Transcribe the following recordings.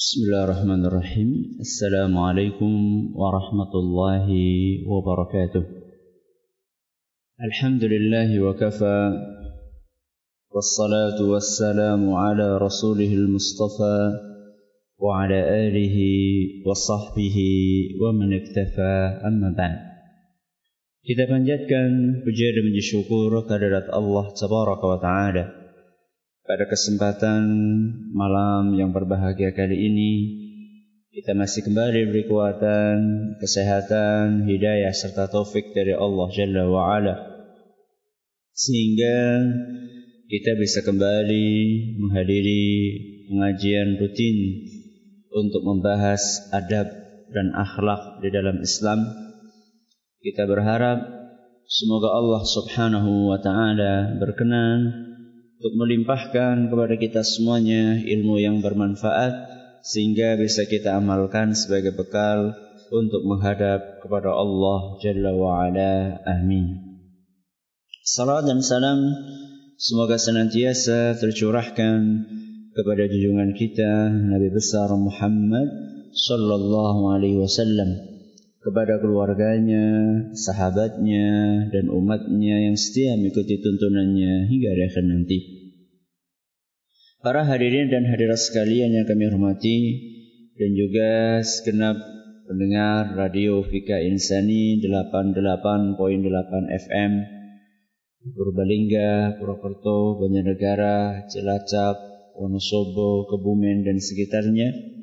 بسم الله الرحمن الرحيم السلام عليكم ورحمة الله وبركاته الحمد لله وكفى والصلاة والسلام على رسوله المصطفى وعلى آله وصحبه ومن اكتفى أما بعد Kita panjatkan puja dan puji syukur kehadirat Allah Tabaraka wa Ta'ala. Pada kesempatan malam yang berbahagia kali ini kita masih kembali diberi kekuatan, kesehatan, hidayah serta taufik dari Allah Jalla wa Ala sehingga kita bisa kembali menghadiri pengajian rutin untuk membahas adab dan akhlak di dalam Islam. Kita berharap semoga Allah Subhanahu wa taala berkenan untuk melimpahkan kepada kita semuanya ilmu yang bermanfaat sehingga bisa kita amalkan sebagai bekal untuk menghadap kepada Allah Jalla wa Ala. Amin. Salam dan salam semoga senantiasa tercurahkan kepada junjungan kita Nabi besar Muhammad sallallahu alaihi wasallam kepada keluarganya, sahabatnya, dan umatnya yang setia mengikuti tuntunannya hingga akhir nanti. Para hadirin dan hadirat sekalian yang kami hormati dan juga segenap pendengar radio Fika Insani 88.8 FM Purbalingga, Purwokerto, Banjarnegara, Cilacap, Wonosobo, Kebumen dan sekitarnya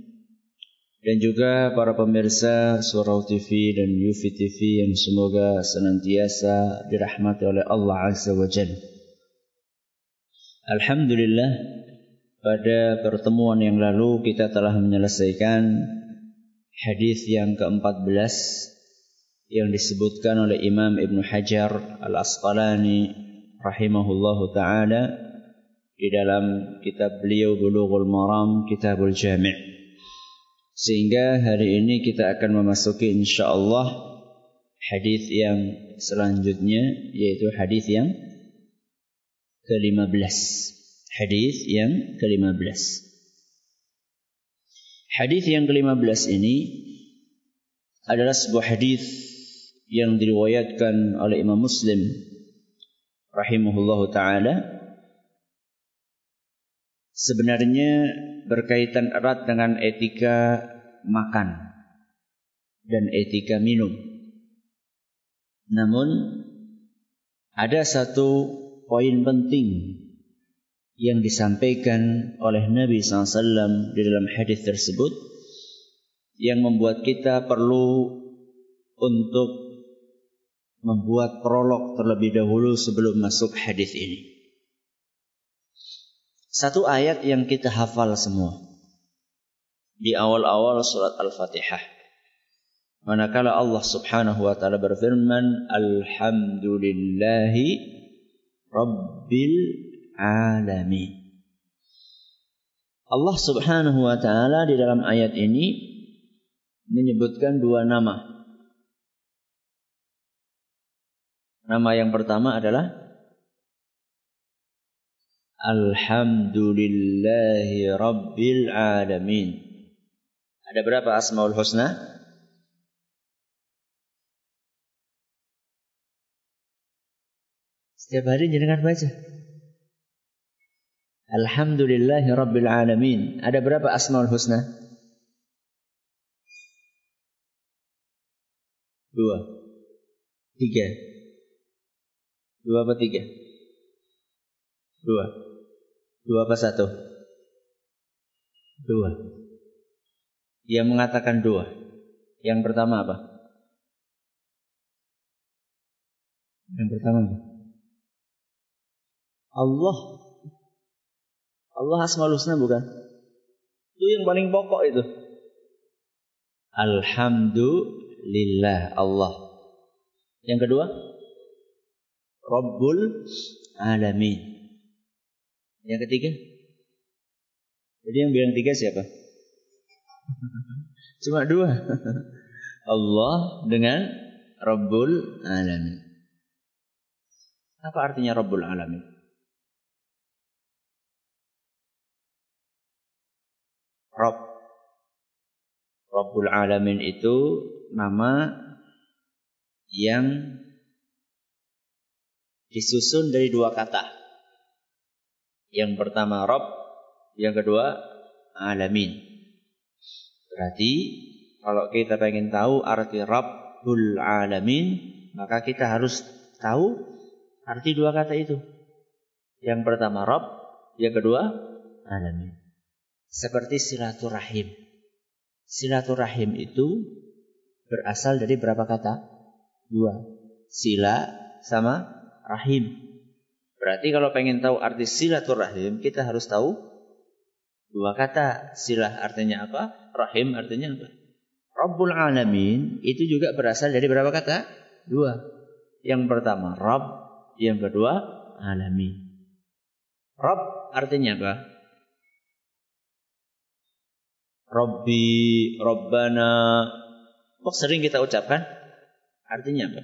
dan juga para pemirsa Surau TV dan Yufi TV yang semoga senantiasa dirahmati oleh Allah Azza wa Jalla. Alhamdulillah pada pertemuan yang lalu kita telah menyelesaikan hadis yang ke-14 yang disebutkan oleh Imam Ibn Hajar Al-Asqalani rahimahullahu taala di dalam kitab beliau Bulughul Maram Kitabul Jami'. Sehingga hari ini kita akan memasuki insyaallah hadis yang selanjutnya yaitu hadis yang ke-15. Hadis yang ke-15. Hadis yang ke-15 ini adalah sebuah hadis yang diriwayatkan oleh Imam Muslim rahimahullahu taala sebenarnya berkaitan erat dengan etika makan dan etika minum. Namun ada satu poin penting yang disampaikan oleh Nabi SAW di dalam hadis tersebut yang membuat kita perlu untuk membuat prolog terlebih dahulu sebelum masuk hadis ini. Satu ayat yang kita hafal semua di awal-awal surat Al-Fatihah. Manakala Allah Subhanahu wa taala berfirman, "Alhamdulillahi rabbil alamin." Allah Subhanahu wa taala di dalam ayat ini menyebutkan dua nama. Nama yang pertama adalah Alhamdulillahi Rabbil Alamin. Ada berapa Asmaul Husna? Setiap hari jenengan baca. Alhamdulillahi Rabbil Alamin. Ada berapa Asmaul Husna? Dua. Tiga. Dua apa tiga? Dua. Dua apa satu? Dua. Dia mengatakan dua. Yang pertama apa? Yang pertama apa? Allah. Allah Asmaul Husna bukan? Itu yang paling pokok itu. Alhamdulillah Allah. Yang kedua? Rabbul Alamin. Yang ketiga? Jadi yang bilang tiga siapa? Cuma dua. Allah dengan Rabbul Alamin. Apa artinya Rabbul Alamin? Rabb Rabbul Alamin itu nama yang disusun dari dua kata. Yang pertama Rabb, yang kedua Alamin. Berarti kalau kita ingin tahu arti Rabbul Alamin, maka kita harus tahu arti dua kata itu. Yang pertama Rabb, yang kedua Alamin. Seperti silaturahim. Silaturahim itu berasal dari berapa kata? Dua. Sila sama rahim. Berarti kalau pengen tahu arti silaturahim, kita harus tahu dua kata. Silah artinya apa? Rahim artinya apa? Rabbul Alamin itu juga berasal dari berapa kata? Dua. Yang pertama Rabb, yang kedua Alamin. Rabb artinya apa? Robbi, Robbana. Kok sering kita ucapkan? Artinya apa?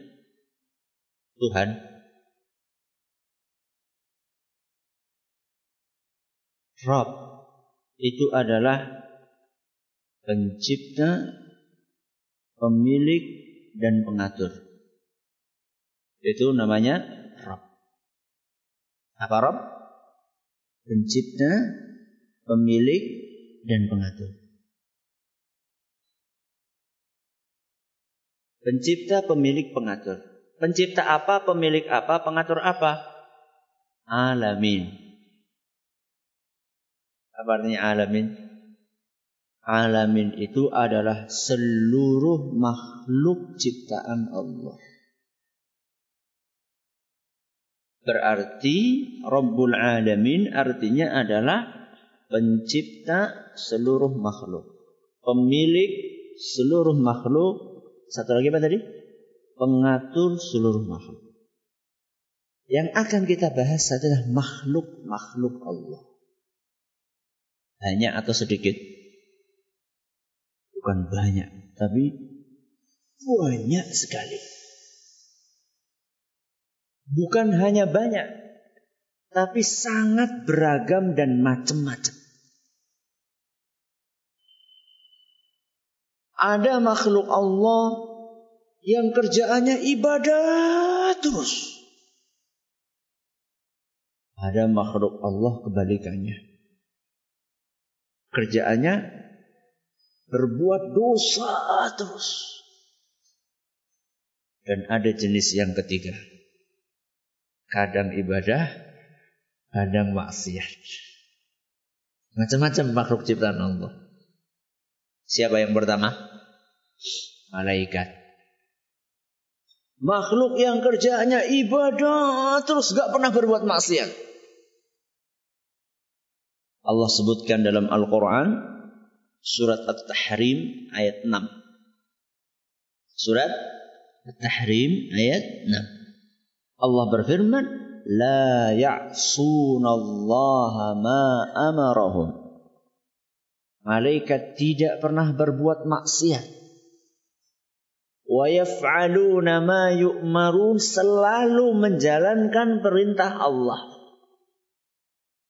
Tuhan. Rob itu adalah pencipta, pemilik, dan pengatur. Itu namanya Rob. Apa Rob? Pencipta, pemilik, dan pengatur. Pencipta, pemilik, pengatur. Pencipta apa, pemilik apa, pengatur apa? Alamin. Apa artinya alamin? Alamin itu adalah seluruh makhluk ciptaan Allah. Berarti Rabbul Alamin artinya adalah pencipta seluruh makhluk. Pemilik seluruh makhluk satu lagi apa tadi? Pengatur seluruh makhluk. Yang akan kita bahas adalah makhluk-makhluk Allah. Banyak atau sedikit? Bukan banyak, tapi banyak sekali. Bukan hanya banyak, tapi sangat beragam dan macam-macam. Ada makhluk Allah yang kerjaannya ibadah terus. Ada makhluk Allah kebalikannya. Kerjaannya berbuat dosa terus. Dan ada jenis yang ketiga. Kadang ibadah, kadang maksiat. Macam-macam makhluk ciptaan Allah. Siapa yang pertama? malaikat. Makhluk yang kerjanya ibadah terus gak pernah berbuat maksiat. Allah sebutkan dalam Al-Quran surat At-Tahrim ayat 6. Surat At-Tahrim ayat 6. Allah berfirman, La ya'sunallaha ma amarahum. Malaikat tidak pernah berbuat maksiat wa yaf'aluna ma yu'marun selalu menjalankan perintah Allah.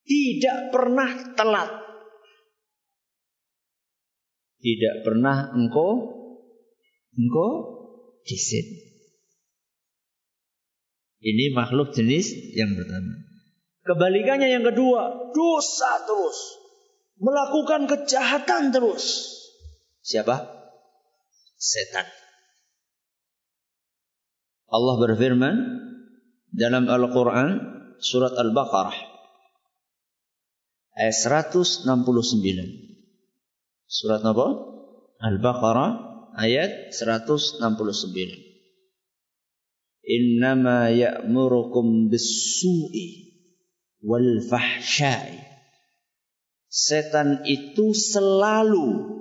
Tidak pernah telat. Tidak pernah engkau engkau disin. Ini makhluk jenis yang pertama. Kebalikannya yang kedua, dosa terus. Melakukan kejahatan terus. Siapa? Setan. Allah berfirman dalam Al-Quran surat Al-Baqarah ayat 169. Surat apa? Al-Baqarah ayat 169. Innama ya'murukum bis-su'i wal fahsya'i. Setan itu selalu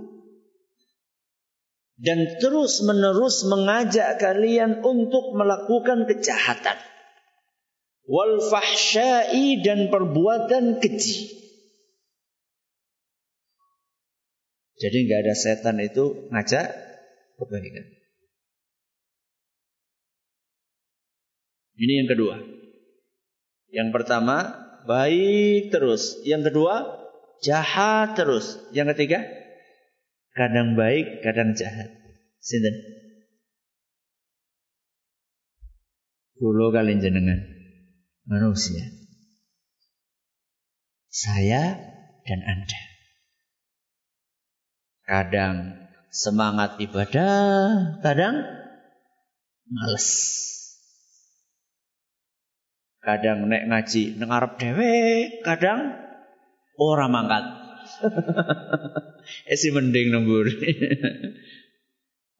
dan terus-menerus mengajak kalian untuk melakukan kejahatan. Wal fahsyai dan perbuatan keji. Jadi nggak ada setan itu ngajak kebaikan. Ini yang kedua. Yang pertama, baik terus. Yang kedua, jahat terus. Yang ketiga, Kadang baik, kadang jahat. Sinten? Kulo kalian jenengan manusia. Saya dan Anda. Kadang semangat ibadah, kadang males. Kadang nek ngaji nengarep dewe, kadang ora mangkat. Esi mending nembur.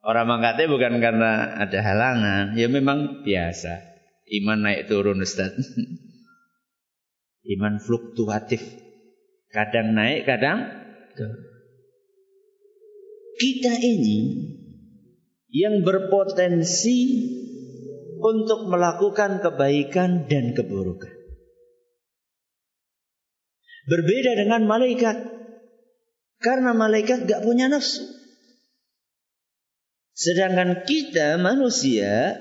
Orang mangkatnya bukan karena ada halangan, ya memang biasa. Iman naik turun Ustaz. Iman fluktuatif. Kadang naik, kadang turun. Kita ini yang berpotensi untuk melakukan kebaikan dan keburukan. Berbeda dengan malaikat. Karena malaikat gak punya nafsu. Sedangkan kita manusia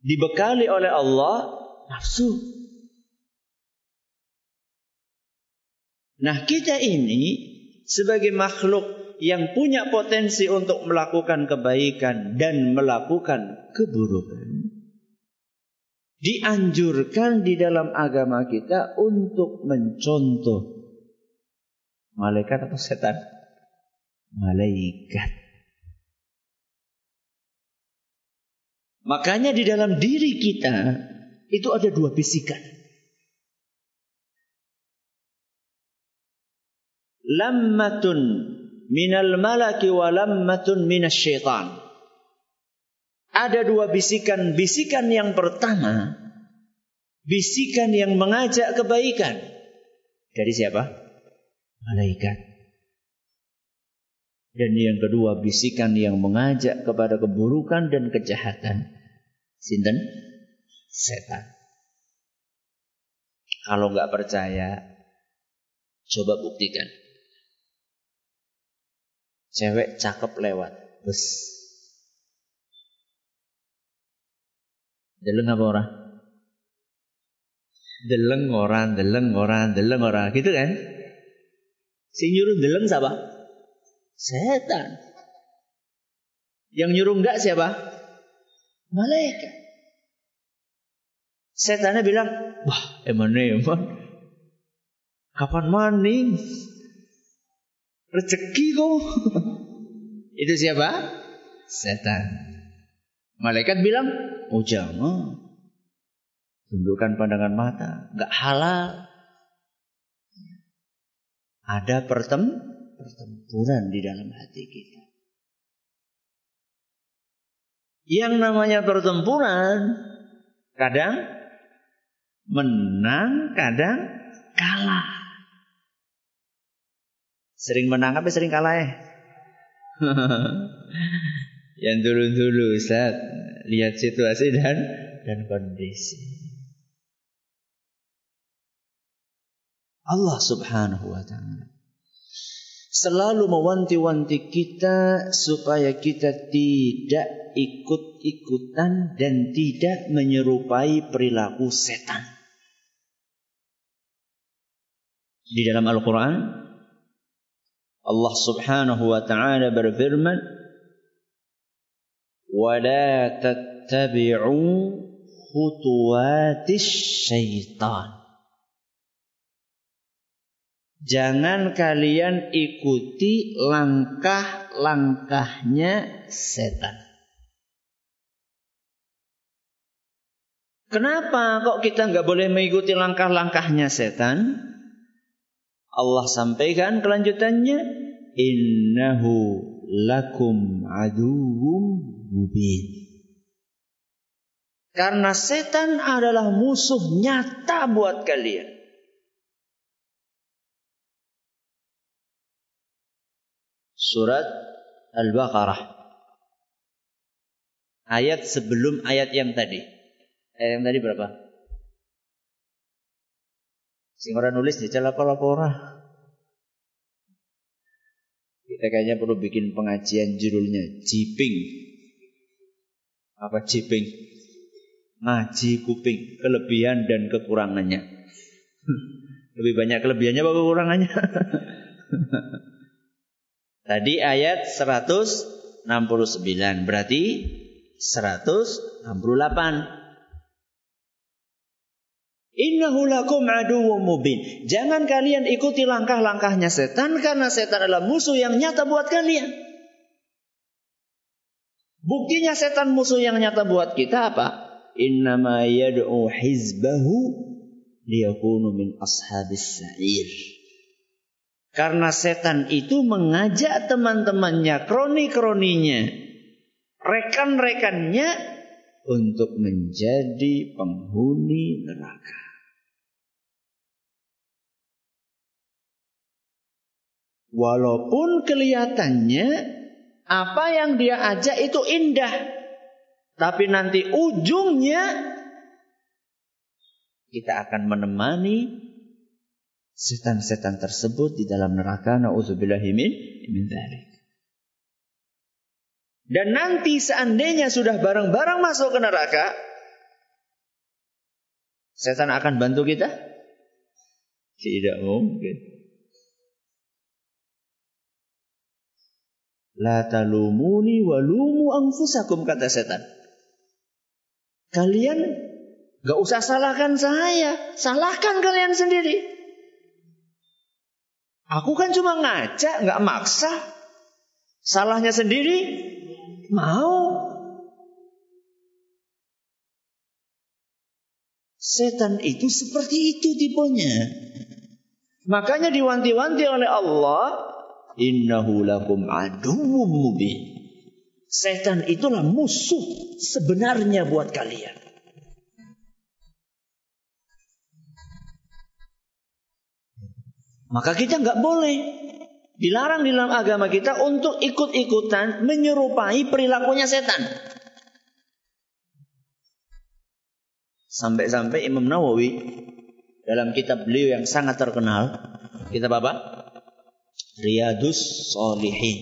dibekali oleh Allah nafsu. Nah kita ini sebagai makhluk yang punya potensi untuk melakukan kebaikan dan melakukan keburukan. Dianjurkan di dalam agama kita untuk mencontoh malaikat atau setan? Malaikat. Makanya di dalam diri kita itu ada dua bisikan. Lammatun minal malaki wa lammatun minas syaitan. Ada dua bisikan. Bisikan yang pertama, bisikan yang mengajak kebaikan. Dari siapa? Malaikat. Dan yang kedua, bisikan yang mengajak kepada keburukan dan kejahatan. Sinten? Setan. Kalau nggak percaya, coba buktikan. Cewek cakep lewat, bus. Deleng apa orang? Deleng orang, deleng orang, deleng orang, gitu kan? Si nyuruh deleng siapa? Setan. Yang nyuruh enggak siapa? Malaikat. Setannya bilang, wah emang emang. Kapan maning? Rezeki kok. Itu siapa? Setan. Malaikat bilang, oh jangan. Tundukkan pandangan mata. Enggak halal. Ada pertem pertempuran di dalam hati kita. Yang namanya pertempuran kadang menang, kadang kalah. Sering menang apa sering kalah ya? Yang dulu-dulu Ustaz lihat situasi dan dan kondisi. Allah Subhanahu wa taala selalu mewanti-wanti kita supaya kita tidak ikut-ikutan dan tidak menyerupai perilaku setan. Di dalam Al-Quran, Allah Subhanahu wa taala berfirman wala tattabi'u khutuwatis syaitan Jangan kalian ikuti langkah-langkahnya setan. Kenapa kok kita nggak boleh mengikuti langkah-langkahnya setan? Allah sampaikan kelanjutannya, innahu lakum aduwwum mubin. Karena setan adalah musuh nyata buat kalian. surat Al-Baqarah. Ayat sebelum ayat yang tadi. Ayat yang tadi berapa? Sing orang nulis di celah ora. Kita kayaknya perlu bikin pengajian judulnya Jiping. Apa Jiping? Ngaji kuping, kelebihan dan kekurangannya. Lebih banyak kelebihannya apa kekurangannya? Tadi ayat 169 berarti 168. Innahu lakum aduwwum mubin. Jangan kalian ikuti langkah-langkahnya setan karena setan adalah musuh yang nyata buat kalian. Buktinya setan musuh yang nyata buat kita apa? Innama yad'u hizbahu liyakunu min ashabis sa'ir. Karena setan itu mengajak teman-temannya, kroni-kroninya, rekan-rekannya untuk menjadi penghuni neraka. Walaupun kelihatannya apa yang dia ajak itu indah, tapi nanti ujungnya kita akan menemani setan-setan tersebut di dalam neraka naudzubillahi min. Dan nanti seandainya sudah bareng-bareng masuk ke neraka, setan akan bantu kita? Tidak mungkin. La talumuni walumu anfusakum kata setan. Kalian gak usah salahkan saya, salahkan kalian sendiri. Aku kan cuma ngajak, nggak maksa. Salahnya sendiri mau. Setan itu seperti itu tipenya. Makanya diwanti-wanti oleh Allah, innahu lakum aduwwum mubin. Setan itulah musuh sebenarnya buat kalian. Maka kita nggak boleh dilarang di dalam agama kita untuk ikut-ikutan menyerupai perilakunya setan. Sampai-sampai Imam Nawawi dalam kitab beliau yang sangat terkenal, kitab apa? Riyadus Solihin.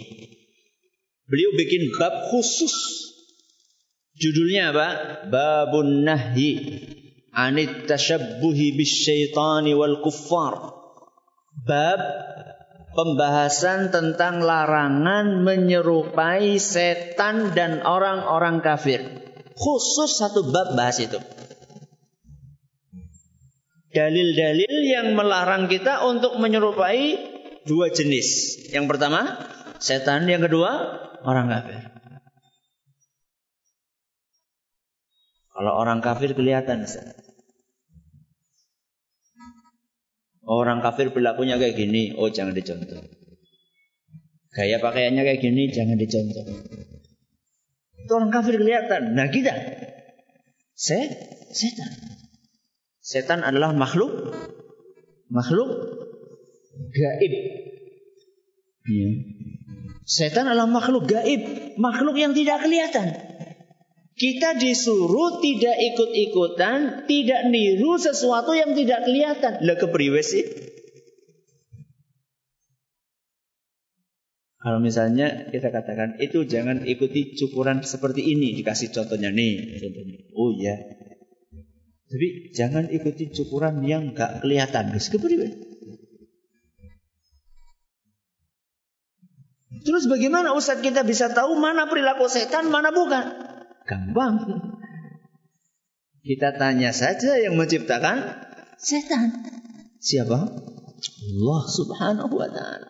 Beliau bikin bab khusus. Judulnya apa? Babun Nahyi anit tashabbuhi bisyaitani wal kuffar bab pembahasan tentang larangan menyerupai setan dan orang-orang kafir. Khusus satu bab bahas itu. Dalil-dalil yang melarang kita untuk menyerupai dua jenis. Yang pertama, setan. Yang kedua, orang kafir. Kalau orang kafir kelihatan. Orang kafir perilakunya kayak gini, oh jangan dicontoh. Gaya pakaiannya kayak gini, jangan dicontoh. Itu orang kafir kelihatan. Nah kita, se setan. Setan adalah makhluk, makhluk gaib. Ya. Setan adalah makhluk gaib, makhluk yang tidak kelihatan. Kita disuruh tidak ikut-ikutan, tidak niru sesuatu yang tidak kelihatan. Lah kepriwe sih? Kalau misalnya kita katakan itu jangan ikuti cukuran seperti ini, dikasih contohnya nih, contohnya. Oh iya. Tapi jangan ikuti cukuran yang gak kelihatan. Terus kepriwe? Terus bagaimana Ustadz kita bisa tahu mana perilaku setan, mana bukan? Gampang. Kita tanya saja yang menciptakan setan. Siapa? Allah Subhanahu wa taala.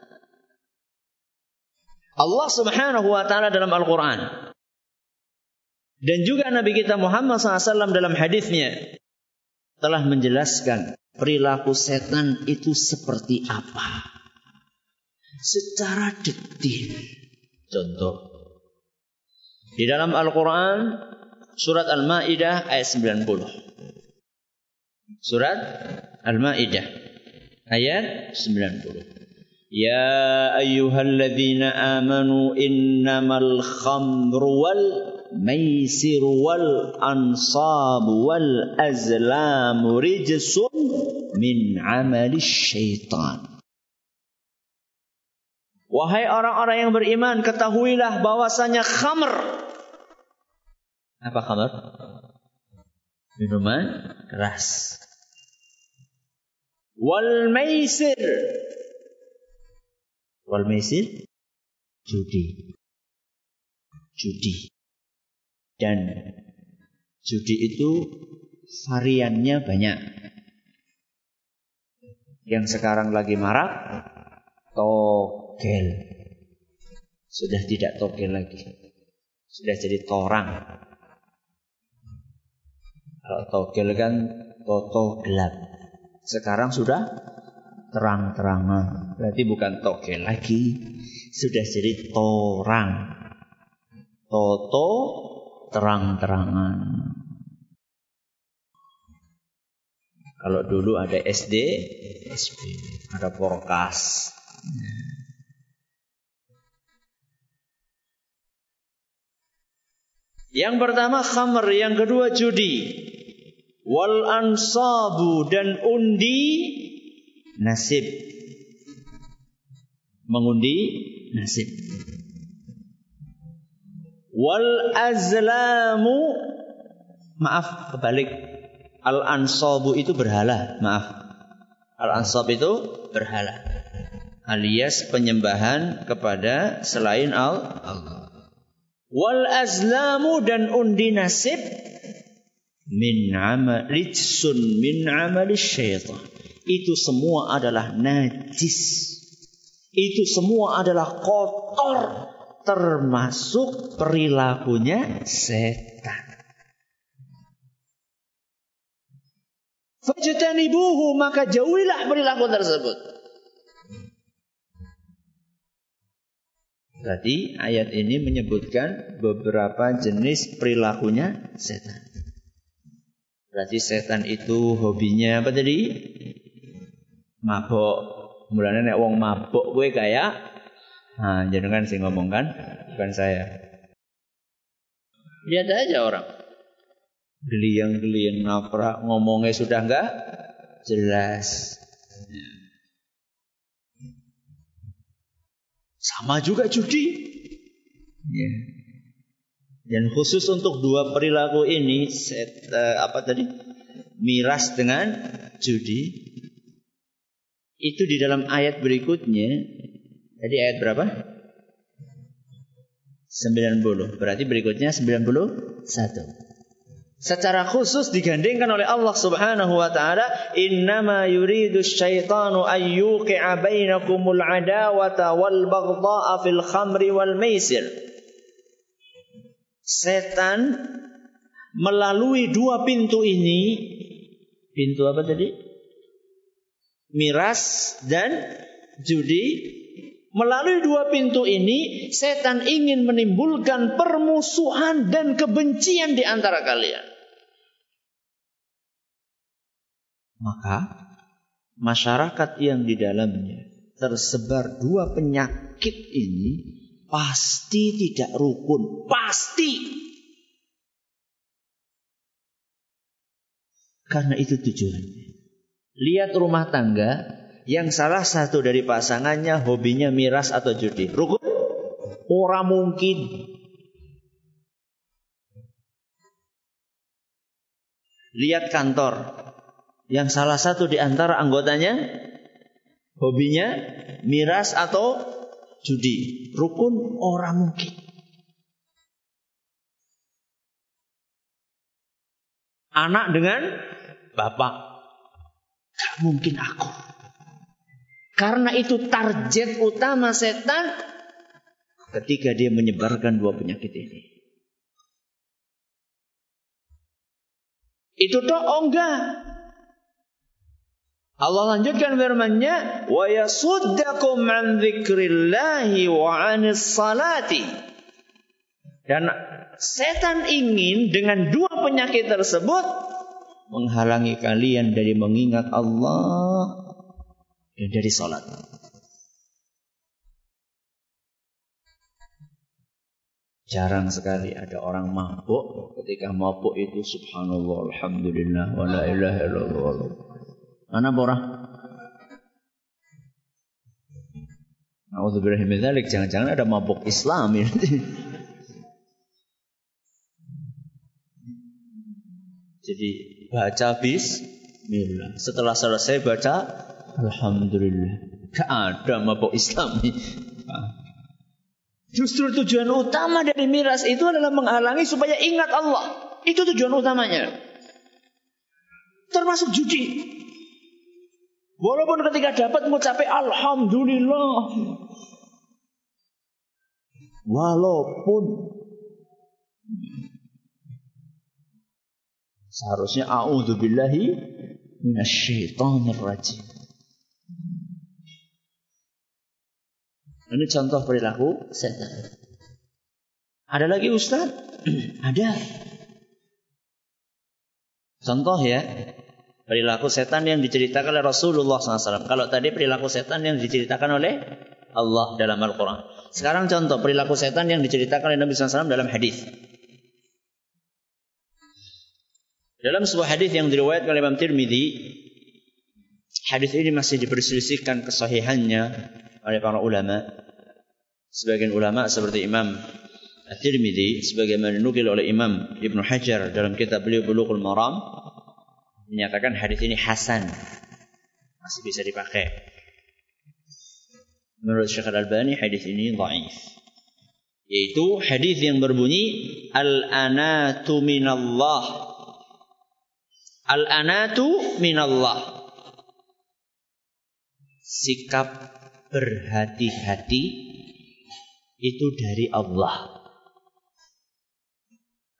Allah Subhanahu wa taala dalam Al-Qur'an dan juga Nabi kita Muhammad SAW dalam hadisnya telah menjelaskan perilaku setan itu seperti apa secara detil. Contoh, di dalam Al-Quran surat Al-Ma'idah ayat 90. Surat Al-Ma'idah ayat 90. Ya amanu innamal khamru wal maisir wal ansab wal azlamu rijsun min amali syaitan. Wahai orang-orang yang beriman, ketahuilah bahwasanya khamr. Apa khamr? Minuman keras. Wal maisir. Wal maisir judi. Judi. Dan judi itu variannya banyak. Yang sekarang lagi marak togel. Sudah tidak togel lagi. Sudah jadi torang. Kalau togel kan toto gelap. Sekarang sudah terang-terangan. Berarti bukan togel lagi. Sudah jadi torang. Toto terang-terangan. Kalau dulu ada SD, SP, ada porkas. Yang pertama khamr, yang kedua judi. Wal ansabu dan undi nasib. Mengundi nasib. Wal azlamu maaf kebalik Al-ansabu itu berhala, maaf. Al-ansab itu berhala. Alias penyembahan kepada selain Allah. Wal azlamu dan undi nasib min amal min amali syaitan. Itu semua adalah najis. Itu semua adalah kotor termasuk perilakunya setan. Fajtanibuhu maka jauhilah perilaku tersebut. Berarti ayat ini menyebutkan beberapa jenis perilakunya setan. Berarti setan itu hobinya apa tadi? Mabok. Mulanya nek wong mabok gue kayak nah jangan sih ngomong kan, bukan saya. Lihat aja orang geliang-geliang naprak ngomongnya sudah enggak jelas. Sama juga judi. Ya. Dan khusus untuk dua perilaku ini, set, uh, apa tadi? Miras dengan judi. Itu di dalam ayat berikutnya. Jadi ayat berapa? 90. Berarti berikutnya 91 secara khusus digandengkan oleh Allah Subhanahu wa taala innama yuridu syaitanu ayyuqi'a bainakumul adawata wal baghdha'a fil khamri wal maisir. Setan melalui dua pintu ini pintu apa tadi? Miras dan judi. Melalui dua pintu ini, setan ingin menimbulkan permusuhan dan kebencian di antara kalian. Maka masyarakat yang di dalamnya tersebar dua penyakit ini pasti tidak rukun, pasti. Karena itu tujuannya. Lihat rumah tangga yang salah satu dari pasangannya hobinya miras atau judi. Rukun? Orang mungkin. Lihat kantor yang salah satu di antara anggotanya hobinya miras atau judi. Rukun orang mungkin. Anak dengan bapak. Gak mungkin aku. Karena itu target utama setan ketika dia menyebarkan dua penyakit ini. Itu toh oh enggak. Allah lanjutkan firman-Nya, "Wa yasuddakum an dzikrillahi wa 'anis salati." Dan setan ingin dengan dua penyakit tersebut menghalangi kalian dari mengingat Allah dan dari salat. Jarang sekali ada orang mabuk ketika mabuk itu subhanallah alhamdulillah wa la ilaha illallah. Mana borah? Nauzubillah min dzalik, jangan-jangan ada mabuk Islam ini. Jadi baca bismillah. Setelah selesai baca alhamdulillah. Gak ada mabuk Islam. Justru tujuan utama dari miras itu adalah menghalangi supaya ingat Allah. Itu tujuan utamanya. Termasuk judi. Walaupun ketika dapat mengucapkan Alhamdulillah. Walaupun seharusnya a'udzubillahi minasyaitonir rajim. Ini contoh perilaku setan. Ada lagi Ustaz? Ada. Contoh ya, perilaku setan yang diceritakan oleh Rasulullah SAW. Kalau tadi perilaku setan yang diceritakan oleh Allah dalam Al-Quran. Sekarang contoh perilaku setan yang diceritakan oleh Nabi SAW dalam hadis. Dalam sebuah hadis yang diriwayatkan oleh Imam Tirmidzi, hadis ini masih diperselisihkan kesahihannya oleh para ulama. Sebagian ulama seperti Imam At-Tirmidzi sebagaimana dinukil oleh Imam Ibn Hajar dalam kitab beliau Bulughul Maram menyatakan hadis ini hasan. Masih bisa dipakai. Menurut Syekh Al-Albani hadis ini dhaif. Yaitu hadis yang berbunyi al-anatu minallah. Al-anatu minallah. Sikap berhati-hati itu dari Allah.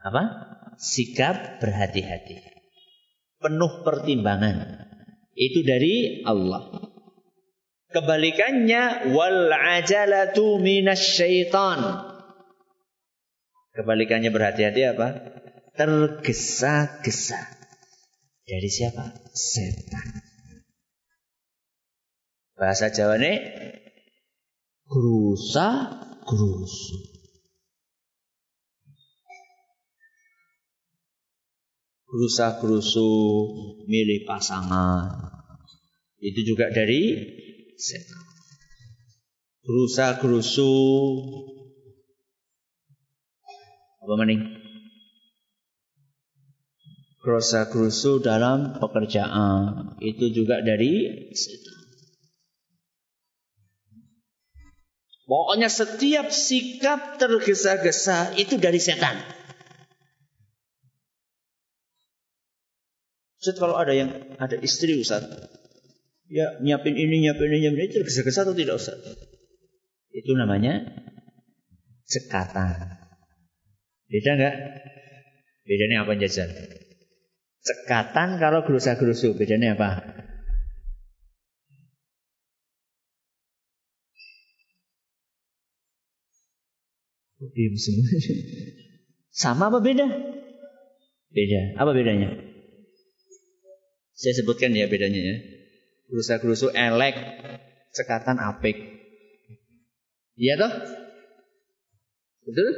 Apa? Sikap berhati-hati. Penuh pertimbangan. Itu dari Allah. Kebalikannya wal ajalatu minasyaitan. Kebalikannya berhati-hati apa? Tergesa-gesa. Dari siapa? Setan. Bahasa Jawa ini gerusa gerusu. Gerusa gerusu milih pasangan. Itu juga dari setan. Gerusa gerusu apa maning? Gerusa gerusu dalam pekerjaan itu juga dari setan. Pokoknya setiap sikap tergesa-gesa itu dari setan. Ustaz kalau ada yang ada istri Ustaz, ya nyiapin ini, nyiapin ini, nyiapin ini, tergesa-gesa atau tidak Ustaz? Itu namanya cekatan. Beda nggak? Bedanya apa jajan? Cekatan kalau gerusa-gerusu, bedanya apa? Sama apa beda? Beda. Apa bedanya? Saya sebutkan ya bedanya ya. Gerusa-gerusu elek, cekatan apik. Iya toh? Betul?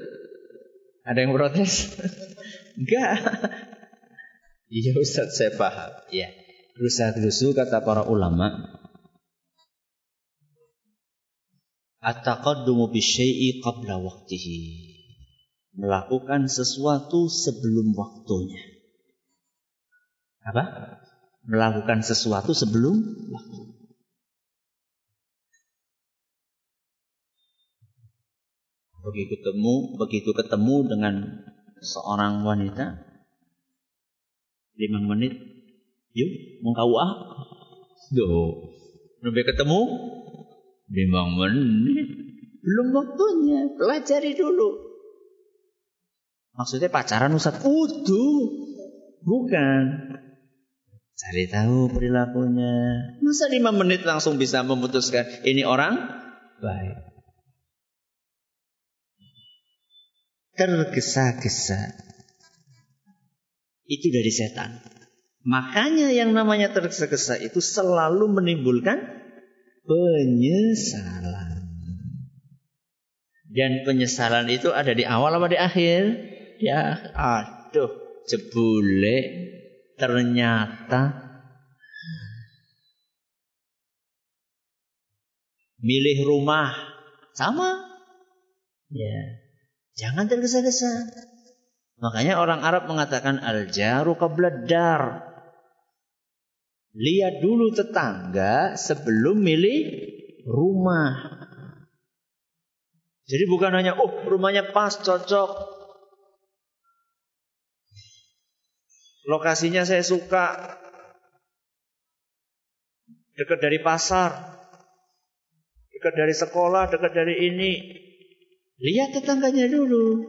Ada yang protes? Enggak. Iya Ustaz saya paham. Iya. Gerusa-gerusu kata para ulama At-taqaddumu bisyai'i qabla waktihi. Melakukan sesuatu sebelum waktunya. Apa? Melakukan sesuatu sebelum waktu. Begitu ketemu, begitu ketemu dengan seorang wanita, lima menit, yuk, mau kau ah? Duh, sampai ketemu, Lima menit. Belum waktunya. Pelajari dulu. Maksudnya pacaran Ustaz? Udu. Bukan. Cari tahu perilakunya. Masa lima menit langsung bisa memutuskan ini orang baik. Tergesa-gesa. Itu dari setan. Makanya yang namanya tergesa-gesa itu selalu menimbulkan penyesalan. Dan penyesalan itu ada di awal apa di akhir? Ya, aduh, jebule ternyata milih rumah sama. Ya. Jangan tergesa-gesa. Makanya orang Arab mengatakan al-jaru qabladar. Lihat dulu tetangga sebelum milih rumah. Jadi bukan hanya, oh rumahnya pas, cocok. Lokasinya saya suka. Dekat dari pasar. Dekat dari sekolah, dekat dari ini. Lihat tetangganya dulu.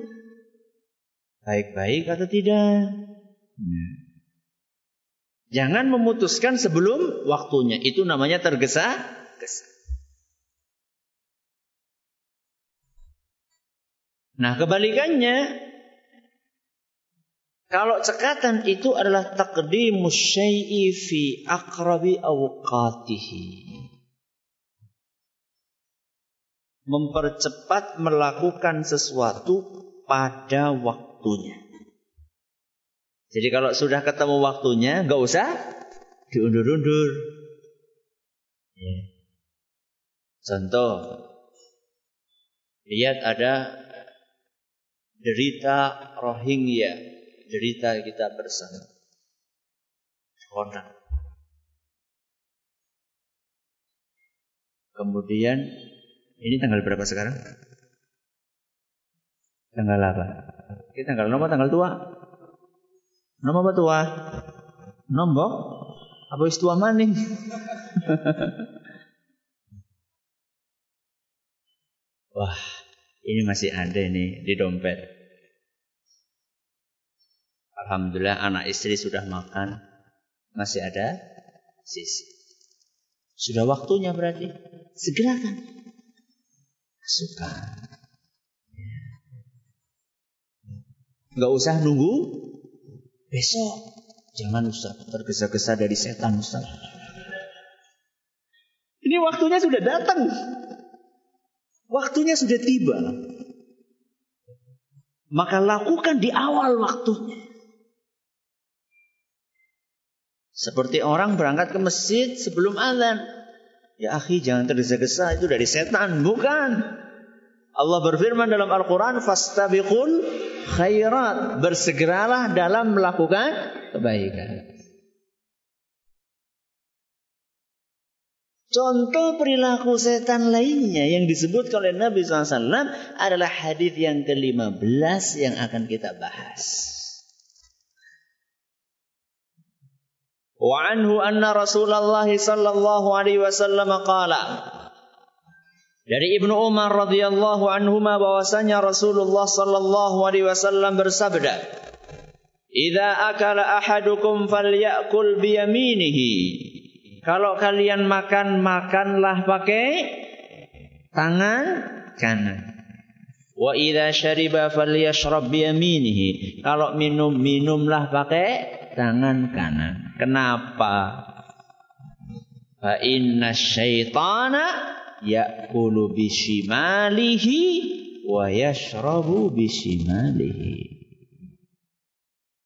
Baik-baik atau tidak. Hmm. Jangan memutuskan sebelum waktunya. Itu namanya tergesa-gesa. Nah kebalikannya, kalau cekatan itu adalah takdimus syai'i fi akrabi awqatihi. Mempercepat melakukan sesuatu pada waktunya. Jadi kalau sudah ketemu waktunya, nggak usah diundur-undur. Ya. Contoh, lihat ada derita Rohingya, derita kita bersama. Konan. Kemudian ini tanggal berapa sekarang? Tanggal apa? Kita tanggal nomor tanggal tua. Nomor apa tua? Nombok? Apa istiwa maning? Wah, ini masih ada ini di dompet. Alhamdulillah anak istri sudah makan. Masih ada sisi. Sudah waktunya berarti. Segerakan. Suka. Gak usah nunggu besok. Jangan usah tergesa-gesa dari setan Ustaz. Ini waktunya sudah datang. Waktunya sudah tiba. Maka lakukan di awal waktunya. Seperti orang berangkat ke masjid sebelum azan. Ya akhi jangan tergesa-gesa itu dari setan. Bukan. Allah berfirman dalam Al-Quran. Fastabiqul khairat. Bersegeralah dalam melakukan kebaikan. Contoh perilaku setan lainnya yang disebut oleh Nabi SAW adalah hadis yang ke-15 yang akan kita bahas. Wa anhu anna Rasulullah sallallahu alaihi wasallam qala dari Ibnu Umar radhiyallahu anhu bahwasanya Rasulullah sallallahu alaihi wasallam bersabda Idza akala ahadukum falyakul biyaminihi kalau kalian makan, makanlah pakai tangan kanan. Wa idza syariba falyashrab biyaminihi. Kalau minum, minumlah pakai tangan kanan. Kenapa? Fa inna syaitana ya'kulu bishimalihi wa yashrabu bishimalihi.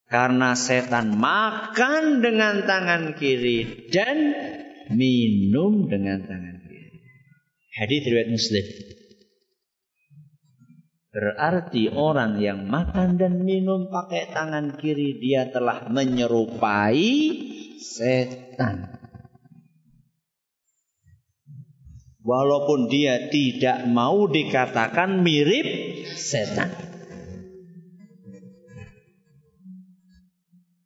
Karena setan makan dengan tangan kiri dan minum dengan tangan kiri. Hadis riwayat Muslim. Berarti orang yang makan dan minum pakai tangan kiri dia telah menyerupai setan. Walaupun dia tidak mau dikatakan mirip setan.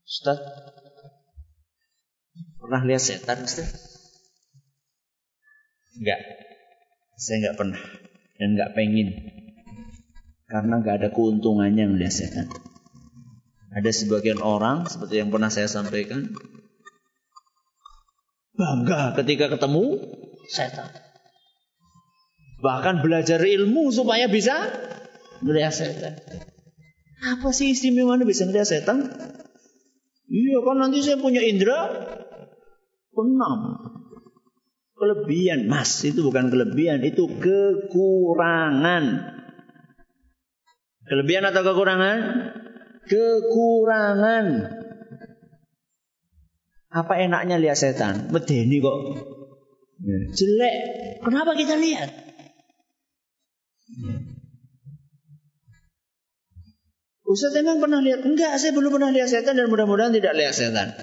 Ustaz, pernah lihat setan Ustaz? Enggak. Saya enggak pernah dan enggak pengen. Karena enggak ada keuntungannya melihat setan. Ada sebagian orang seperti yang pernah saya sampaikan bangga ketika ketemu setan. Bahkan belajar ilmu supaya bisa melihat setan. Apa sih istimewanya bisa melihat setan? Iya kan nanti saya punya indera enam. Kelebihan, mas itu bukan kelebihan, itu kekurangan. Kelebihan atau kekurangan? Kekurangan. Apa enaknya lihat setan? Medeni kok. Jelek. Kenapa kita lihat? Ustaz emang pernah lihat? Enggak, saya belum pernah lihat setan dan mudah-mudahan tidak lihat setan.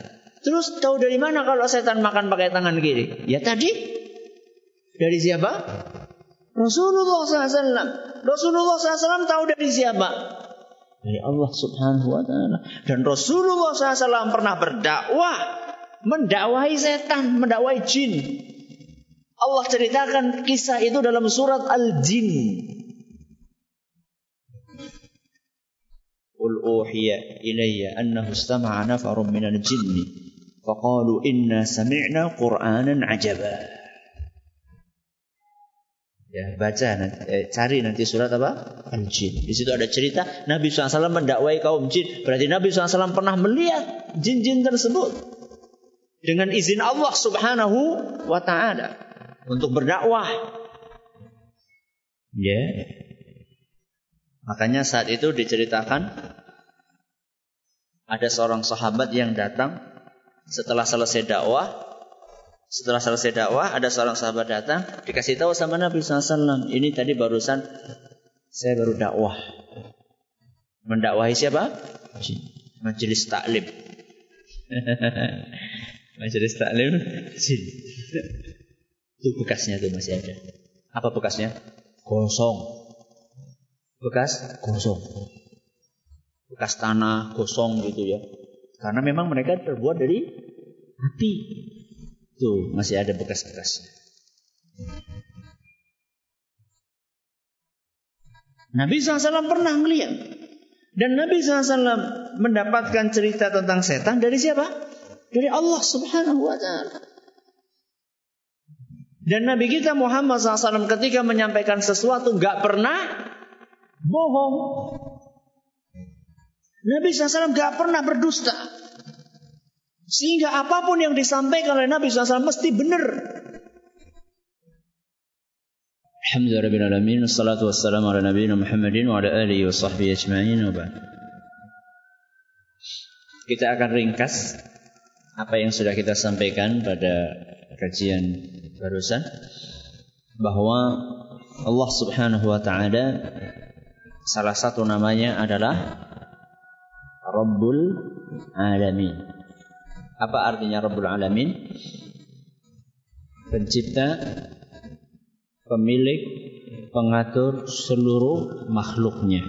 Terus tahu dari mana kalau setan makan pakai tangan kiri? Ya tadi. Dari siapa? Rasulullah SAW. Rasulullah SAW tahu dari siapa? Dari Allah Subhanahu wa taala. Dan Rasulullah SAW pernah berdakwah mendakwahi setan, mendakwahi jin. Allah ceritakan kisah itu dalam surat Al-Jin. Qul uhiya ilayya annahu istama'a nafarun minal jinni faqalu inna sami'na qur'anan ajaba. Ya, baca nanti, eh, cari nanti surat apa? Al-Jin. Di situ ada cerita Nabi SAW mendakwai kaum jin. Berarti Nabi SAW pernah melihat jin-jin tersebut dengan izin Allah Subhanahu wa taala untuk berdakwah. Ya. Makanya saat itu diceritakan ada seorang sahabat yang datang setelah selesai dakwah setelah selesai dakwah, ada seorang sahabat datang, dikasih tahu sama Nabi SAW. Ini tadi barusan saya baru dakwah. Mendakwahi siapa? Majelis taklim. Majelis taklim jin. Itu bekasnya tuh masih ada. Apa bekasnya? Gosong. Bekas gosong. Bekas tanah gosong gitu ya. Karena memang mereka terbuat dari api. Tuh, masih ada bekas-bekasnya. Nabi SAW pernah melihat. Dan Nabi SAW mendapatkan cerita tentang setan dari siapa? Dari Allah Subhanahu wa Ta'ala. Dan Nabi kita Muhammad SAW ketika menyampaikan sesuatu nggak pernah bohong. Nabi SAW nggak pernah berdusta. Sehingga apa pun yang disampaikan oleh Nabi SAW mesti benar. Alhamdulillah alamin wassalatu wassalamu ala nabiyina Muhammadin wa ala alihi wa sahbihi ajma'in Kita akan ringkas apa yang sudah kita sampaikan pada kajian barusan bahwa Allah Subhanahu wa taala salah satu namanya adalah Rabbul Alamin. Apa artinya Rabbul Alamin? Pencipta, pemilik, pengatur seluruh makhluknya.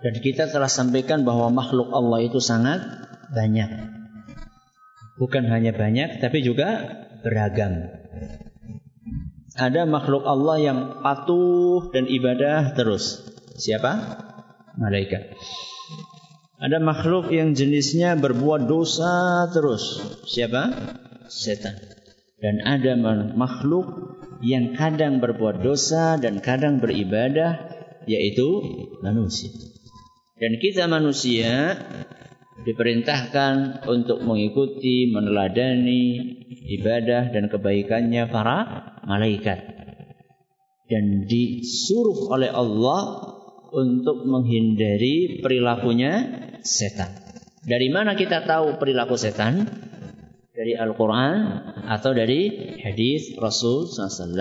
Dan kita telah sampaikan bahwa makhluk Allah itu sangat banyak. Bukan hanya banyak, tapi juga beragam. Ada makhluk Allah yang patuh dan ibadah terus. Siapa? Malaikat. Ada makhluk yang jenisnya berbuat dosa terus. Siapa? Setan. Dan ada makhluk yang kadang berbuat dosa dan kadang beribadah yaitu manusia. Dan kita manusia diperintahkan untuk mengikuti, meneladani ibadah dan kebaikannya para malaikat. Dan disuruh oleh Allah untuk menghindari perilakunya setan. Dari mana kita tahu perilaku setan? Dari Al-Quran atau dari hadis Rasul SAW.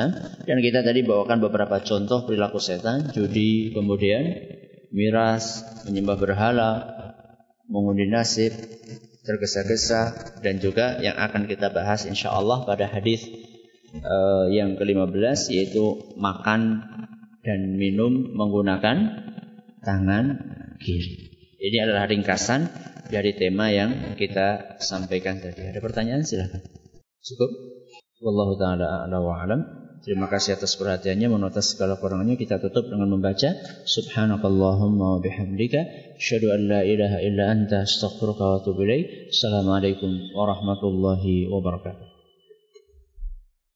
Dan kita tadi bawakan beberapa contoh perilaku setan. Judi, kemudian miras, menyembah berhala, mengundi nasib, tergesa-gesa. Dan juga yang akan kita bahas insya Allah pada hadis uh, yang ke-15 yaitu makan dan minum menggunakan tangan kiri. Ini adalah ringkasan dari tema yang kita sampaikan tadi. Ada pertanyaan silakan. Cukup. Wallahu taala a'la wa alam. Terima kasih atas perhatiannya. Menurut segala kurangnya kita tutup dengan membaca Subhanakallahumma wa bihamdika asyhadu an la ilaha illa anta astaghfiruka wa atubu ilaik. Assalamualaikum warahmatullahi wabarakatuh.